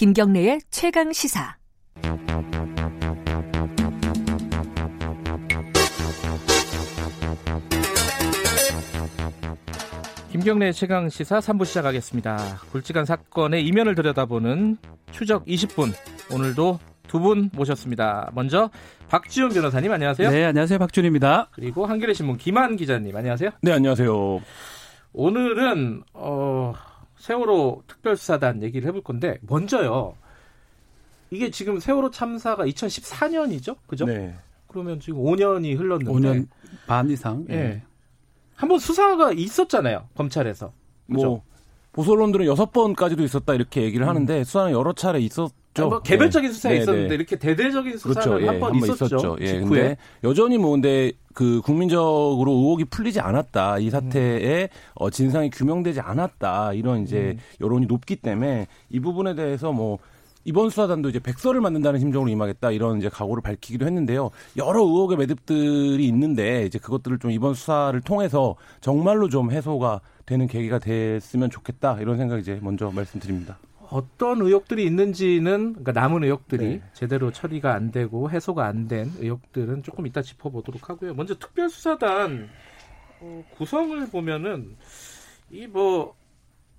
김경래의 최강 시사. 김경래 최강 시사 3부 시작하겠습니다. 굵직한 사건의 이면을 들여다보는 추적 20분. 오늘도 두 분 모셨습니다. 먼저 박지훈 변호사님 안녕하세요. 네, 안녕하세요. 박준입니다. 그리고 한겨레 신문 김한 기자님 안녕하세요. 네, 안녕하세요. 오늘은 어, 세월호 특별수사단 얘기를 해볼 건데 먼저요. 이게 지금 세월호 참사가 2014년이죠, 그죠? 네. 그러면 지금 5년이 흘렀는데 5년 반 이상. 예. 네. 한번 수사가 있었잖아요, 검찰에서. 그죠? 뭐 보수 언론들은 여섯 번까지도 있었다 이렇게 얘기를 음. 하는데 수사는 여러 차례 있었죠. 뭐 개별적인 네. 수사에 네, 있었는데 네. 이렇게 대대적인 수사는 그렇죠. 예, 한번 한번 있었죠. 예, 직후에. 근데 여전히 뭐 근데 그 국민적으로 의혹이 풀리지 않았다. 이 사태에 어, 진상이 규명되지 않았다. 이런 이제 음. 여론이 높기 때문에 이 부분에 대해서 뭐 이번 수사단도 이제 백서를 만든다는 심정으로 임하겠다 이런 이제 각오를 밝히기도 했는데요. 여러 의혹의 매듭들이 있는데 이제 그것들을 좀 이번 수사를 통해서 정말로 좀 해소가 되는 계기가 됐으면 좋겠다 이런 생각 이제 먼저 말씀드립니다. 어떤 의혹들이 있는지는 그러니까 남은 의혹들이 네. 제대로 처리가 안 되고 해소가 안 된 의혹들은 조금 이따 짚어보도록 하고요. 먼저 특별수사단 어, 구성을 보면은 이 뭐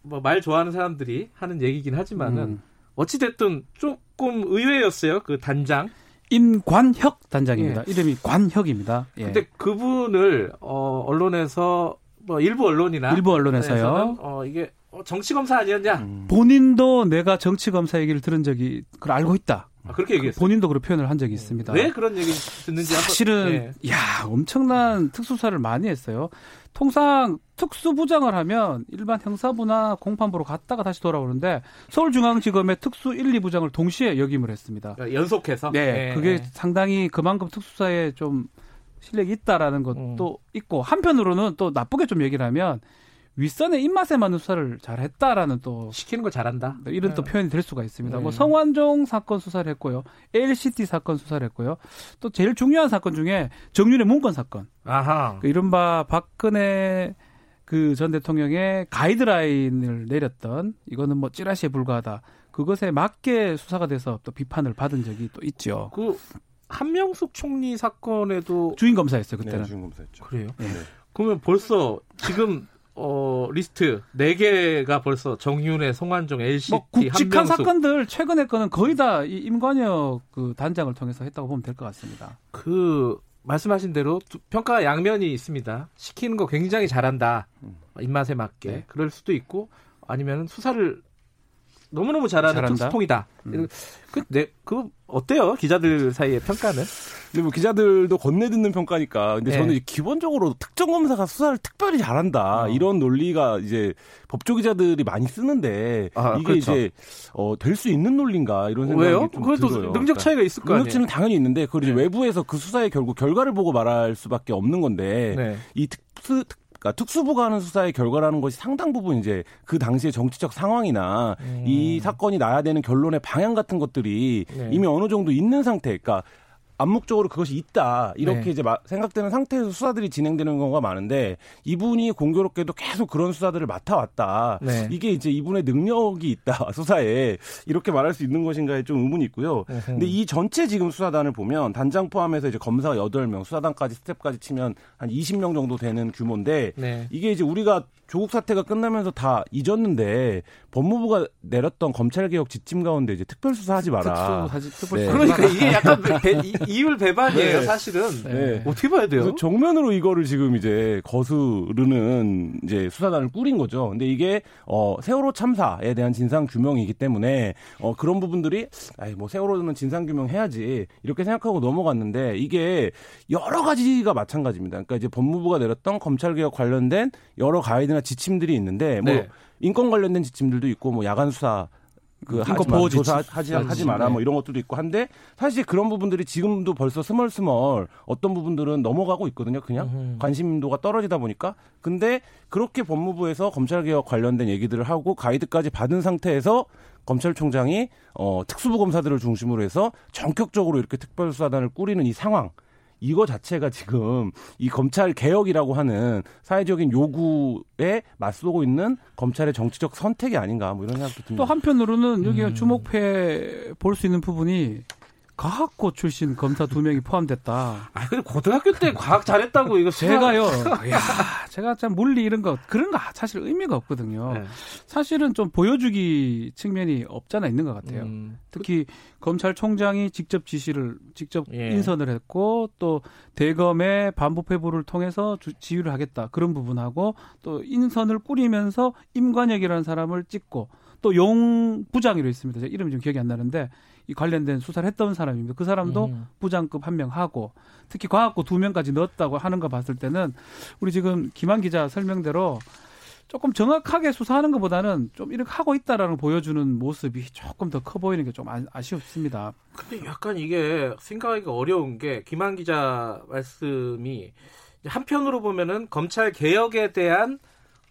뭐말 좋아하는 사람들이 하는 얘기긴 하지만은 음. 어찌 됐든 조금 의외였어요. 그 단장. 임관혁 단장입니다. 이름이 관혁입니다. 예. 근데 그분을 어 언론에서 뭐 일부 언론이나 일부 언론에서요. 어 이게 어, 정치 검사 아니었냐? 음. 본인도 내가 정치 검사 얘기를 들은 적이 그걸 알고 있다. 아, 그렇게 얘기했어요. 본인도 그런 표현을 한 적이 있습니다. 왜 그런 얘기 듣는지 사실은 예. 야 엄청난 특수사를 많이 했어요. 통상 특수부장을 하면 일반 형사부나 공판부로 갔다가 다시 돌아오는데 서울중앙지검의 특수 1, 2부장을 동시에 역임을 했습니다. 그러니까 연속해서 네, 예, 그게 예. 상당히 그만큼 특수사에 좀 실력이 있다라는 것도 음. 있고 한편으로는 또 나쁘게 좀 얘기를 하면 윗선의 입맛에 맞는 수사를 잘했다라는 또 시키는 걸 잘한다. 이런 또 네. 표현이 될 수가 있습니다. 네. 뭐 성완종 사건 수사를 했고요, LCT 사건 수사를 했고요, 또 제일 중요한 사건 중에 정윤의 문건 사건, 아하. 그 이른바 박근혜 그 전 대통령의 가이드라인을 내렸던 이거는 뭐 찌라시에 불과하다. 그것에 맞게 수사가 돼서 또 비판을 받은 적이 또 있죠. 그 한명숙 총리 사건에도 주인 검사였어요 그때는. 네, 주인 검사였죠. 그래요. 네. 그러면 벌써 지금 어 리스트 네 개가 벌써 정윤회, 송환종, LCT, 뭐 굵직한 한명숙 사건들 최근에 거는 거의 다 이 임관혁 그 단장을 통해서 했다고 보면 될 것 같습니다. 그 말씀하신 대로 두- 평가 양면이 있습니다. 시키는 거 굉장히 잘한다. 입맛에 맞게. 네. 그럴 수도 있고 아니면 수사를 너무너무 잘하는 잘한다? 특수통이다. 음. 그, 네, 그 어때요? 기자들 사이의 평가는? 근데 뭐 기자들도 건네듣는 평가니까. 근데 네. 저는 기본적으로 특정 검사가 수사를 특별히 잘한다 어. 이런 논리가 이제 법조 기자들이 많이 쓰는데 아, 이게 그렇죠. 이제 어, 될 수 있는 논리인가 이런 생각이 왜요? 좀 그래도 들어요. 능력 차이가 있을 거 아니에요? 능력치는 당연히 있는데 그걸 이제 네. 외부에서 그 수사의 결국 결과를 보고 말할 수밖에 없는 건데 네. 이 특수 특- 그러니까 특수부가 하는 수사의 결과라는 것이 상당 부분 이제 그 당시의 정치적 상황이나 음. 이 사건이 나야 되는 결론의 방향 같은 것들이 네. 이미 어느 정도 있는 상태, 그러니까 암묵적으로 그것이 있다 이렇게 네. 이제 마- 생각되는 상태에서 수사들이 진행되는 경우가 많은데 이분이 공교롭게도 계속 그런 수사들을 맡아왔다. 네. 이게 이제 이분의 능력이 있다 수사에 이렇게 말할 수 있는 것인가에 좀 의문이 있고요. 근데 이 전체 지금 수사단을 보면 단장 포함해서 이제 검사가 8명, 수사단까지 스텝까지 치면 한 20명 정도 되는 규모인데 네. 이게 이제 우리가 조국 사태가 끝나면서 다 잊었는데 법무부가 내렸던 검찰 개혁 지침 가운데 이제 특별 수사하지 마라. 특수 사진 특별 네. 수사. 그러니까 이게 약간 배- 이- 이율 배반이에요, 네. 사실은. 네. 어떻게 봐야 돼요? 정면으로 이거를 지금 이제 거스르는 이제 수사단을 꾸린 거죠. 근데 이게 어 세월호 참사에 대한 진상 규명이기 때문에 어 그런 부분들이 아이 뭐 세월호는 진상 규명해야지 이렇게 생각하고 넘어갔는데 이게 여러 가지가 마찬가지입니다. 그러니까 이제 법무부가 내렸던 검찰 개혁 관련된 여러 가이드나 지침들이 있는데 뭐 네. 인권 관련된 지침들도 있고 뭐 야간 수사 그 인권 보호 조사. 하지 하지 마라 네. 뭐 이런 것들도 있고 한데 사실 그런 부분들이 지금도 벌써 스멀스멀 어떤 부분들은 넘어가고 있거든요. 그냥 음흠. 관심도가 떨어지다 보니까 근데 그렇게 법무부에서 검찰 개혁 관련된 얘기들을 하고 가이드까지 받은 상태에서 검찰총장이 어 특수부 검사들을 중심으로 해서 전격적으로 이렇게 특별수사단을 꾸리는 이 상황 이거 자체가 지금 이 검찰 개혁이라고 하는 사회적인 요구에 맞서고 있는 검찰의 정치적 선택이 아닌가 뭐 이런 생각도 듭니다. 또 한편으로는 여기 음. 주목해 볼 수 있는 부분이 과학고 출신 검사 두 명이 포함됐다. 아, 근데 고등학교 때 과학 잘했다고 이거 제가요, 야, 제가 참 물리 이런 거 그런 거 사실 의미가 없거든요. 네. 사실은 좀 보여주기 측면이 없잖아 있는 것 같아요. 음, 특히 검찰총장이 직접 지시를 직접 예. 인선을 했고 또 대검의 반부 회부를 통해서 주- 지휘를 하겠다 그런 부분하고 또 인선을 꾸리면서 임관혁이라는 사람을 찍고 또 용 부장이로 있습니다. 제 이름이 좀 기억이 안 나는데 이 관련된 수사를 했던 사람입니다. 그 사람도 음. 부장급 한 명 하고 특히 과학고 두 명까지 넣었다고 하는 거 봤을 때는 우리 지금 김한 기자 설명대로 조금 정확하게 수사하는 것보다는 좀 이렇게 하고 있다라는 걸 보여주는 모습이 조금 더 커 보이는 게 좀 아쉽습니다. 근데 약간 이게 생각하기가 어려운 게 김한 기자 말씀이 한편으로 보면은 검찰 개혁에 대한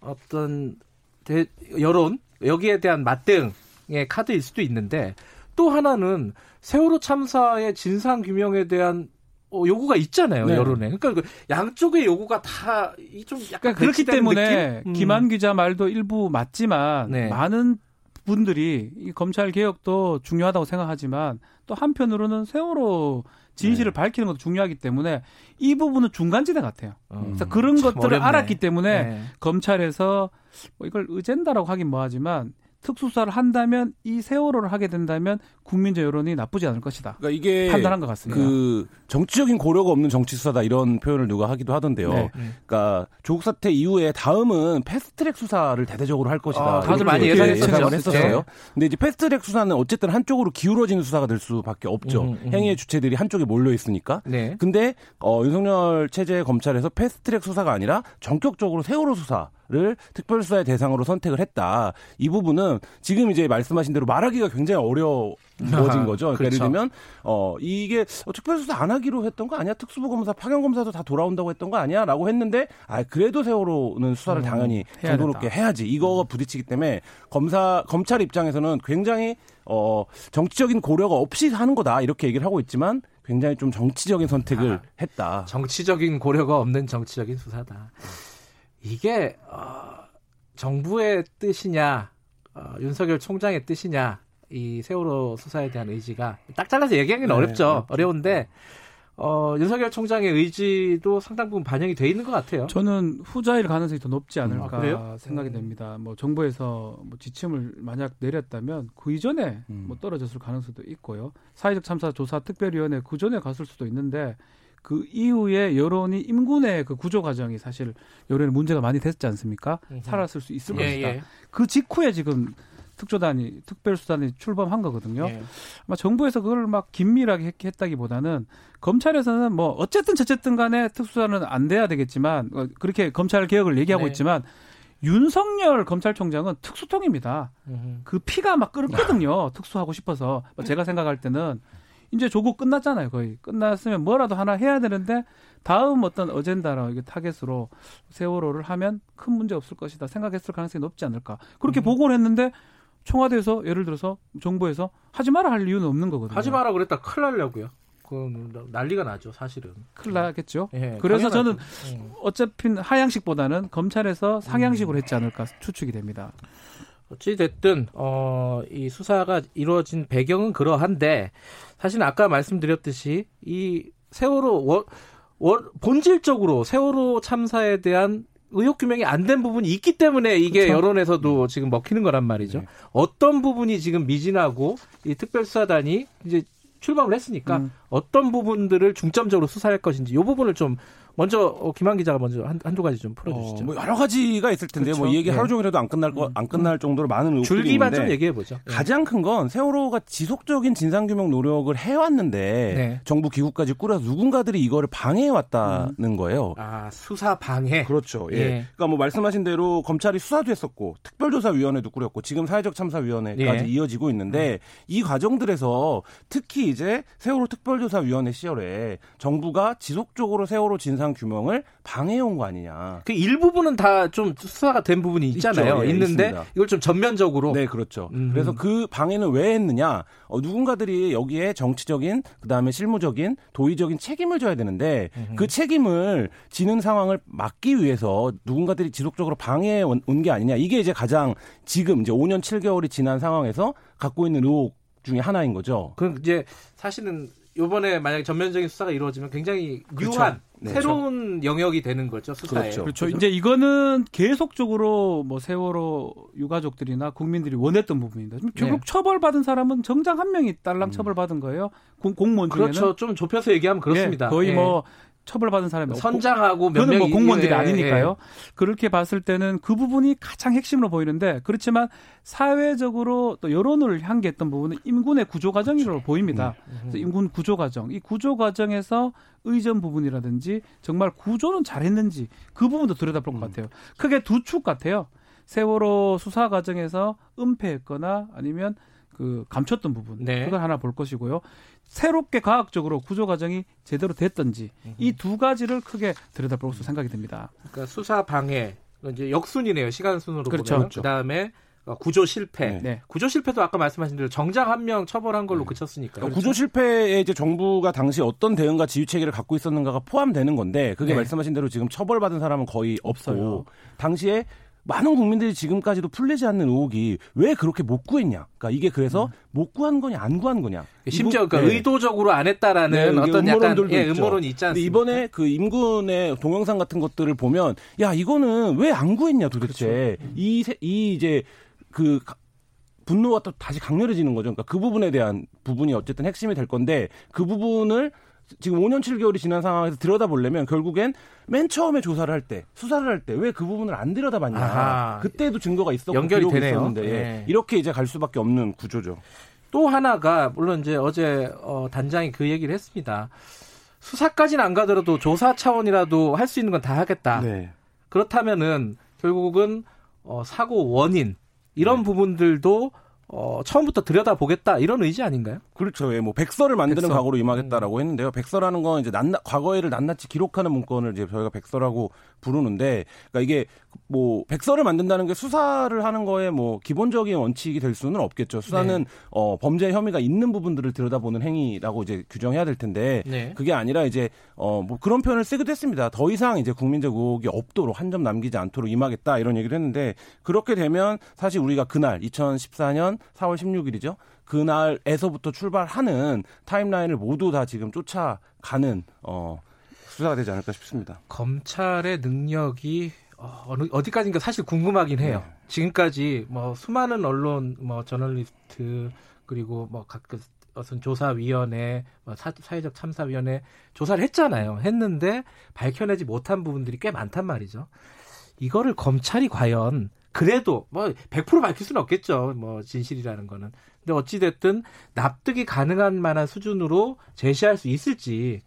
어떤 대- 여론 여기에 대한 맞대응의 카드일 수도 있는데 또 하나는 세월호 참사의 진상 규명에 대한 어, 요구가 있잖아요 네. 여론에. 그러니까 그 양쪽의 요구가 다 좀 약간 그러니까 그렇기 때문에? 음. 김한 기자 말도 일부 맞지만 네. 많은 분들이 이 검찰 개혁도 중요하다고 생각하지만 또 한편으로는 세월호 진실을 네. 밝히는 것도 중요하기 때문에 이 부분은 중간지대 같아요. 어, 그래서 그런 참 것들을 어렵네. 알았기 때문에 네. 검찰에서 뭐 이걸 의젠다라고 하긴 뭐하지만 특수수사를 한다면 이 세월호를 하게 된다면 국민적 여론이 나쁘지 않을 것이다. 그러니까 이게 판단한 것 같습니다. 그 정치적인 고려가 없는 정치 수사다 이런 표현을 누가 하기도 하던데요. 네. 그러니까 조국 사태 이후에 다음은 패스트트랙 수사를 대대적으로 할 것이다. 아, 다들 많이 예상했었죠. 예상을 네. 했었어요. 근데 이제 패스트트랙 수사는 어쨌든 한쪽으로 기울어지는 수사가 될 수밖에 없죠. 음, 음. 행위의 주체들이 한쪽에 몰려 있으니까. 네. 근데 어, 윤석열 체제 검찰에서 패스트트랙 수사가 아니라 전격적으로 세월호 수사 를 특별수사의 대상으로 선택을 했다. 이 부분은 지금 이제 말씀하신 대로 말하기가 굉장히 어려워진 거죠. 그러니까 예를 그렇죠. 들면 어 이게 어, 특별수사 안 하기로 했던 거 아니야? 특수부 검사, 파견 검사도 다 돌아온다고 했던 거 아니야?라고 했는데 아 그래도 세월호는 수사를 음, 당연히 해야 정도 높게 해야지. 이거가 부딪히기 때문에 검사 검찰 입장에서는 굉장히 어 정치적인 고려가 없이 하는 거다 이렇게 얘기를 하고 있지만 굉장히 좀 정치적인 선택을 아. 했다. 정치적인 고려가 없는 정치적인 수사다. 이게 어, 정부의 뜻이냐, 어, 윤석열 총장의 뜻이냐, 이 세월호 수사에 대한 의지가 딱 잘라서 얘기하기는 네, 어렵죠. 어렵죠. 어려운데 어, 윤석열 총장의 의지도 상당 부분 반영이 돼 있는 것 같아요. 저는 후자일 가능성이 더 높지 않을까 아, 그래요? 생각이 음. 됩니다. 뭐 정부에서 뭐 지침을 만약 내렸다면 그 이전에 음. 뭐 떨어졌을 가능성도 있고요. 사회적 참사 조사 특별위원회 그 전에 갔을 수도 있는데 그 이후에 여론이 임군의 그 구조 과정이 사실 여론에 문제가 많이 됐지 않습니까? 음흠. 살았을 수 있을 예, 것이다. 예. 그 직후에 지금 특조단이 특별수단이 출범한 거거든요. 예. 아마 정부에서 그걸 막 긴밀하게 했- 했다기보다는 검찰에서는 뭐 어쨌든 저쨌든 간에 특수사는 안 돼야 되겠지만 어, 그렇게 검찰 개혁을 얘기하고 네. 있지만 윤석열 검찰총장은 특수통입니다. 음. 그 피가 막 끓거든요. 특수하고 싶어서 뭐 제가 생각할 때는 이제 조국 끝났잖아요. 거의 끝났으면 뭐라도 하나 해야 되는데 다음 어떤 어젠다나 이게 타겟으로 세월호를 하면 큰 문제 없을 것이다 생각했을 가능성이 높지 않을까. 그렇게 음. 보고를 했는데 청와대에서 예를 들어서 정부에서 하지 마라 할 이유는 없는 거거든요. 하지 마라 그랬다 큰일 날려고요. 그건 난리가 나죠, 사실은. 큰일 나겠죠. 예, 그래서 당연하죠. 음. 어차피 하향식보다는 검찰에서 상향식으로 했지 않을까 추측이 됩니다. 어찌 됐든 어, 이 수사가 이루어진 배경은 그러한데 사실 아까 말씀드렸듯이 이 세월호 월, 월, 본질적으로 세월호 참사에 대한 의혹 규명이 안 된 부분이 있기 때문에 이게 그렇죠. 여론에서도 지금 먹히는 거란 말이죠. 네. 어떤 부분이 지금 미진하고 이 특별수사단이 이제 출범을 했으니까 음. 어떤 부분들을 중점적으로 수사할 것인지 이 부분을 좀 먼저 어, 김한 기자가 먼저 한, 한두 가지 좀 풀어주시죠. 어, 뭐 여러 가지가 있을 텐데 그렇죠. 뭐이 얘기 네. 하루 종일 해도 안 끝날 거 안 끝날 정도로 많은 의혹들이 줄기만 있는데 좀 얘기해 보죠. 가장 큰 건 세월호가 지속적인 진상 규명 노력을 해왔는데 네. 정부 기구까지 꾸려서 누군가들이 이거를 방해해왔다는 거예요. 아 수사 방해. 그렇죠. 예. 예. 그러니까 뭐 말씀하신 대로 검찰이 수사도 했었고 특별조사위원회도 꾸렸고 지금 사회적 참사위원회까지 예. 이어지고 있는데 이 과정들에서 특히 이제 세월호 특별조사위원회 시절에 정부가 지속적으로 세월호 진상 진상 규명을 방해해 온 거 아니냐. 그 일부분은 다 좀 수사가 된 부분이 있잖아요. 예, 있는데 있습니다. 이걸 좀 전면적으로 네, 그렇죠. 음. 그래서 그 방해는 왜 했느냐? 어, 누군가들이 여기에 정치적인, 그 다음에 실무적인, 도의적인 책임을 져야 되는데 그 책임을 지는 상황을 막기 위해서 누군가들이 지속적으로 방해해 온 게 아니냐? 이게 이제 가장 지금 이제 5년 7개월이 지난 상황에서 갖고 있는 의혹 중에 하나인 거죠. 그 이제 사실은 요번에 만약에 전면적인 수사가 이루어지면 굉장히 그렇죠. 유한 네, 새로운 영역이 되는 거죠 수사에. 그렇죠. 그렇죠. 이제 이거는 계속적으로 뭐 세월호 유가족들이나 국민들이 원했던 부분입니다. 네. 결국 처벌받은 사람은 정장 한 명이 딸랑 처벌받은 거예요. 공, 공무원 중에는 그렇죠. 좀 좁혀서 얘기하면 그렇습니다. 예, 거의 예. 뭐 처벌받은 사람이 없고 선장하고 몇 그거는 뭐 공무원들이 예, 아니니까요. 예. 그렇게 봤을 때는 그 부분이 가장 핵심으로 보이는데 그렇지만 사회적으로 또 여론을 향기했던 부분은 임군의 구조 과정이라고 보입니다. 음. 그래서 임군 구조 과정, 이 구조 과정에서 의전 부분이라든지 정말 구조는 잘했는지 그 부분도 들여다볼 음. 것 같아요. 크게 두 축 같아요. 세월호 수사 과정에서 은폐했거나 아니면 그 감췄던 부분 네. 그걸 하나 볼 것이고요. 새롭게 과학적으로 구조 과정이 제대로 됐던지 이 두 가지를 크게 들여다볼 것으로 생각이 듭니다. 그러니까 수사 방해 이제 역순이네요 시간 순으로 그렇죠. 보면 그렇죠. 그다음에 어, 구조 실패. 네. 네. 구조 실패도 아까 말씀하신 대로 정장 한명 처벌한 걸로 그쳤으니까요. 그러니까 구조 실패에 이제 정부가 당시 어떤 대응과 지휘 체계를 갖고 있었는가가 포함되는 건데 그게 네. 말씀하신 대로 지금 처벌받은 사람은 거의 없어요. 없고 당시에 많은 국민들이 지금까지도 풀리지 않는 의혹이 왜 그렇게 못 구했냐? 그러니까 이게 그래서 못 구한 거냐 안 구한 거냐? 심지어 이부- 그러니까 네. 의도적으로 안 했다라는 네, 어떤 약간 예, 있죠. 음모론이 있지 않습니까? 이번에 그 임군의 동영상 같은 것들을 보면 야 이거는 왜 안 구했냐 도대체 그렇죠. 이, 세- 이 이제 그 가- 분노가 또 다시 강렬해지는 거죠. 그러니까 그 부분에 대한 부분이 어쨌든 핵심이 될 건데 그 부분을 지금 5년 7개월이 지난 상황에서 들여다보려면 결국엔 맨 처음에 조사를 할 때 수사를 할 때 왜 그 부분을 안 들여다봤냐 아하. 그때도 증거가 있었고 연결이 되네요. 있었는데 예. 네. 이렇게 이제 갈 수밖에 없는 구조죠. 또 하나가 물론 이제 어제 어, 단장이 그 얘기를 했습니다. 수사까지는 안 가더라도 조사 차원이라도 할 수 있는 건 다 하겠다. 네. 그렇다면은 결국은 어, 사고 원인 이런 네. 부분들도 어, 처음부터 들여다보겠다 이런 의지 아닌가요? 그렇죠. 예, 뭐 백서를 만드는 백서. 각오로 음. 임하겠다라고 했는데요. 백서라는 건 이제 낱낱 과거에를 낱낱이 기록하는 문건을 이제 저희가 백서라고 부르는데, 그러니까 이게 뭐 백서를 만든다는 게 수사를 하는 거에 뭐 기본적인 원칙이 될 수는 없겠죠. 수사는 네. 어 범죄 혐의가 있는 부분들을 들여다보는 행위라고 이제 규정해야 될 텐데, 네. 그게 아니라 이제 어 뭐 그런 표현을 쓰기도 했습니다. 더 이상 이제 국민적 의혹이 없도록 한 점 남기지 않도록 임하겠다 이런 얘기를 했는데 그렇게 되면 사실 우리가 그날 2014년 4월 16일이죠. 그날에서부터 출발하는 타임라인을 모두 다 지금 쫓아가는 어 수사가 되지 않을까 싶습니다. 검찰의 능력이 어, 어느 어디까지인가 사실 궁금하긴 해요. 네. 지금까지 뭐 수많은 언론, 뭐 저널리스트 그리고 뭐각 그 어떤 조사위원회, 뭐 사, 사회적 참사위원회 조사를 했잖아요. 했는데 밝혀내지 못한 부분들이 꽤 많단 말이죠. 이거를 검찰이 과연 그래도 뭐 100% 밝힐 수는 없겠죠. 뭐 진실이라는 거는. 근데 어찌 됐든 납득이 가능한 만한 수준으로 제시할 수 있을지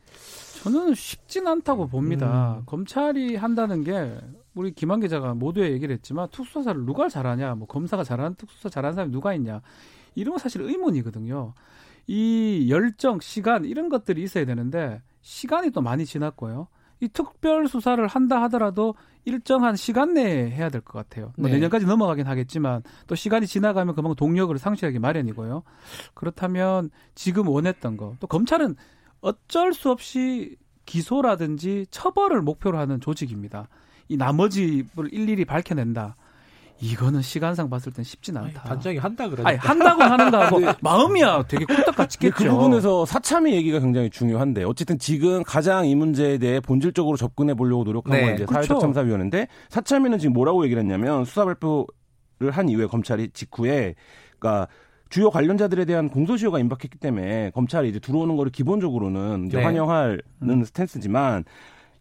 저는 쉽진 않다고 봅니다. 음. 검찰이 한다는 게 우리 김한 기자가 모두에 얘기를 했지만 특수사를 누가 잘하냐, 뭐 검사가 잘하는 특수사 잘하는 사람이 누가 있냐 이런 건 사실 의문이거든요. 이 열정, 시간 이런 것들이 있어야 되는데 시간이 또 많이 지났고요. 이 특별 수사를 한다 하더라도 일정한 시간 내에 해야 될 것 같아요. 뭐 네. 내년까지 넘어가긴 하겠지만 또 시간이 지나가면 그만큼 동력을 상실하기 마련이고요. 그렇다면 지금 원했던 거 또 검찰은 어쩔 수 없이 기소라든지 처벌을 목표로 하는 조직입니다. 이 나머지를 일일이 밝혀낸다. 이거는 시간상 봤을 땐 쉽진 아니, 않다. 단장이 한다 그러니까. 아니 한다고 하는가 하고 마음이야 되게 꿀떡같이 근데 겠죠. 그 부분에서 사참의 얘기가 굉장히 중요한데 어쨌든 지금 가장 이 문제에 대해 본질적으로 접근해 보려고 노력한 네, 건 이제. 사회적 참사위원회인데 사참위는 지금 뭐라고 얘기를 했냐면 수사 발표를 한 이후에 검찰이 직후에 그러니까 주요 관련자들에 대한 공소시효가 임박했기 때문에 검찰이 이제 들어오는 거를 기본적으로는 이제 네. 환영하는 스탠스지만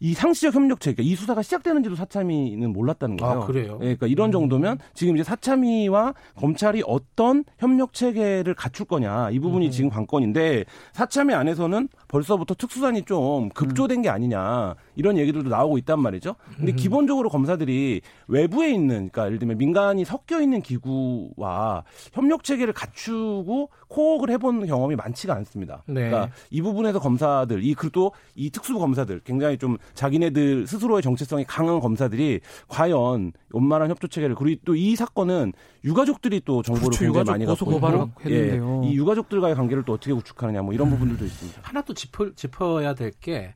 이 상시적 협력체, 그러니까 이 수사가 시작되는지도 사참위는 몰랐다는 거예요. 아, 그래요? 예, 그러니까 이런 정도면 지금 이제 사참위와 검찰이 어떤 협력 체계를 갖출 거냐 이 부분이 음. 지금 관건인데 사참위 안에서는 벌써부터 특수단이 좀 급조된 게 아니냐 이런 얘기들도 나오고 있단 말이죠. 근데 음. 기본적으로 검사들이 외부에 있는, 그러니까 예를 들면 민간이 섞여 있는 기구와 협력 체계를 갖추고 코어를 해본 경험이 많지가 않습니다. 네. 그러니까 이 부분에서 검사들, 이 그리고 이 특수부 검사들 굉장히 좀 자기네들 스스로의 정체성이 강한 검사들이 과연 원만한 협조 체계를 그리고 또 이 사건은 유가족들이 또 정보를 그렇죠, 굉장히 유가족 많이 고소 갖고 고발을 있고, 했는데요. 예, 이 유가족들과의 관계를 또 어떻게 구축하느냐 뭐 이런 부분들도 있습니다. 하나 또 짚어, 짚어야 될 게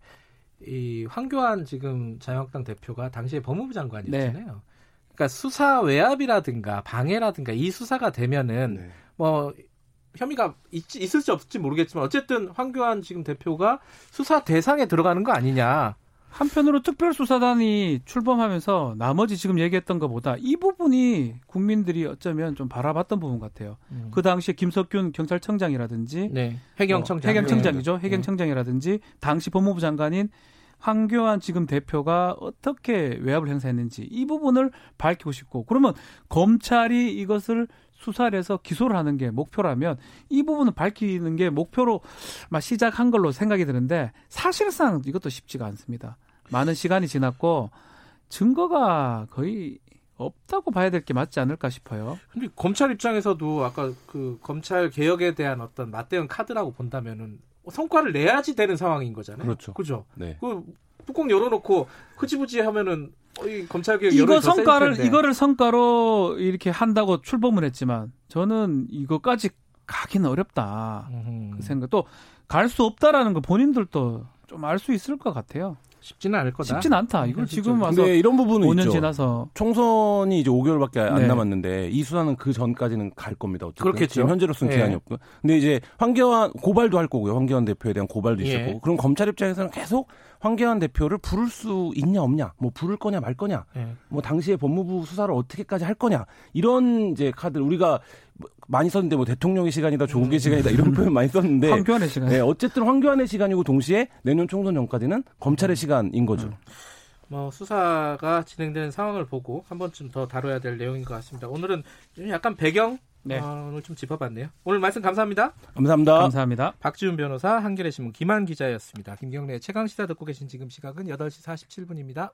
이 황교안 지금 자유한국당 대표가 당시에 법무부 장관이었잖아요. 네. 그러니까 수사 외압이라든가 방해라든가 이 수사가 되면은 네. 뭐 혐의가 있, 있을지 없을지 모르겠지만 어쨌든 황교안 지금 대표가 수사 대상에 들어가는 거 아니냐. 한편으로 특별수사단이 출범하면서 나머지 지금 얘기했던 것보다 이 부분이 국민들이 어쩌면 좀 바라봤던 부분 같아요. 그 당시에 김석균 경찰청장이라든지 네. 해경청장. 어, 해경청장이죠. 해경청장이라든지 당시 법무부 장관인 황교안 지금 대표가 어떻게 외압을 행사했는지 이 부분을 밝히고 싶고 그러면 검찰이 이것을 수사를 해서 기소를 하는 게 목표라면 이 부분을 밝히는 게 목표로 막 시작한 걸로 생각이 드는데 사실상 이것도 쉽지가 않습니다. 많은 시간이 지났고 증거가 거의 없다고 봐야 될 게 맞지 않을까 싶어요. 근데 검찰 입장에서도 아까 그 검찰 개혁에 대한 어떤 맞대응 카드라고 본다면은 성과를 내야지 되는 상황인 거잖아요. 그렇죠. 그죠? 네. 그 뚜껑 열어놓고 흐지부지 하면은 어, 이 검찰 개혁 이거 성과를. 이거를 성과로 이렇게 한다고 출범을 했지만 저는 이거까지 가기는 어렵다 음흠. 그 생각 또 갈 수 없다라는 거 본인들도 좀 알 수 있을 것 같아요. 쉽지는 않을 거다. 쉽진 않다. 이걸 지금 와서 근데 이런 부분은 5년 있죠. 지나서 총선이 이제 5개월밖에 안 네. 남았는데 이 수사는 그 전까지는 갈 겁니다. 어쨌든. 그렇겠죠. 지금 현재로서는 예. 기한이 없고. 근데 이제 황교안 고발도 할 거고요. 황교안 대표에 대한 고발도 있을 예. 거고. 그럼 검찰 입장에서는 계속 황교안 대표를 부를 수 있냐 없냐, 뭐 부를 거냐 말 거냐, 예. 뭐 당시에 법무부 수사를 어떻게까지 할 거냐 이런 이제 카드 우리가 뭐 많이 썼는데 뭐 대통령의 시간이다, 조국의 시간이다 이런 표현 많이 썼는데. 황교안의 시간. 네, 어쨌든 황교안의 시간이고 동시에 내년 총선 전까지는 검찰의 시간인 거죠. 뭐 수사가 진행되는 상황을 보고 한 번쯤 더 다뤄야 될 내용인 것 같습니다. 오늘은 좀 약간 배경 네. 어, 오늘 좀 짚어봤네요. 오늘 말씀 감사합니다. 감사합니다. 감사합니다. 박지훈 변호사, 한겨레 신문 김한 기자였습니다. 김경래 최강 시사 듣고 계신 지금 시각은 8시 47분입니다.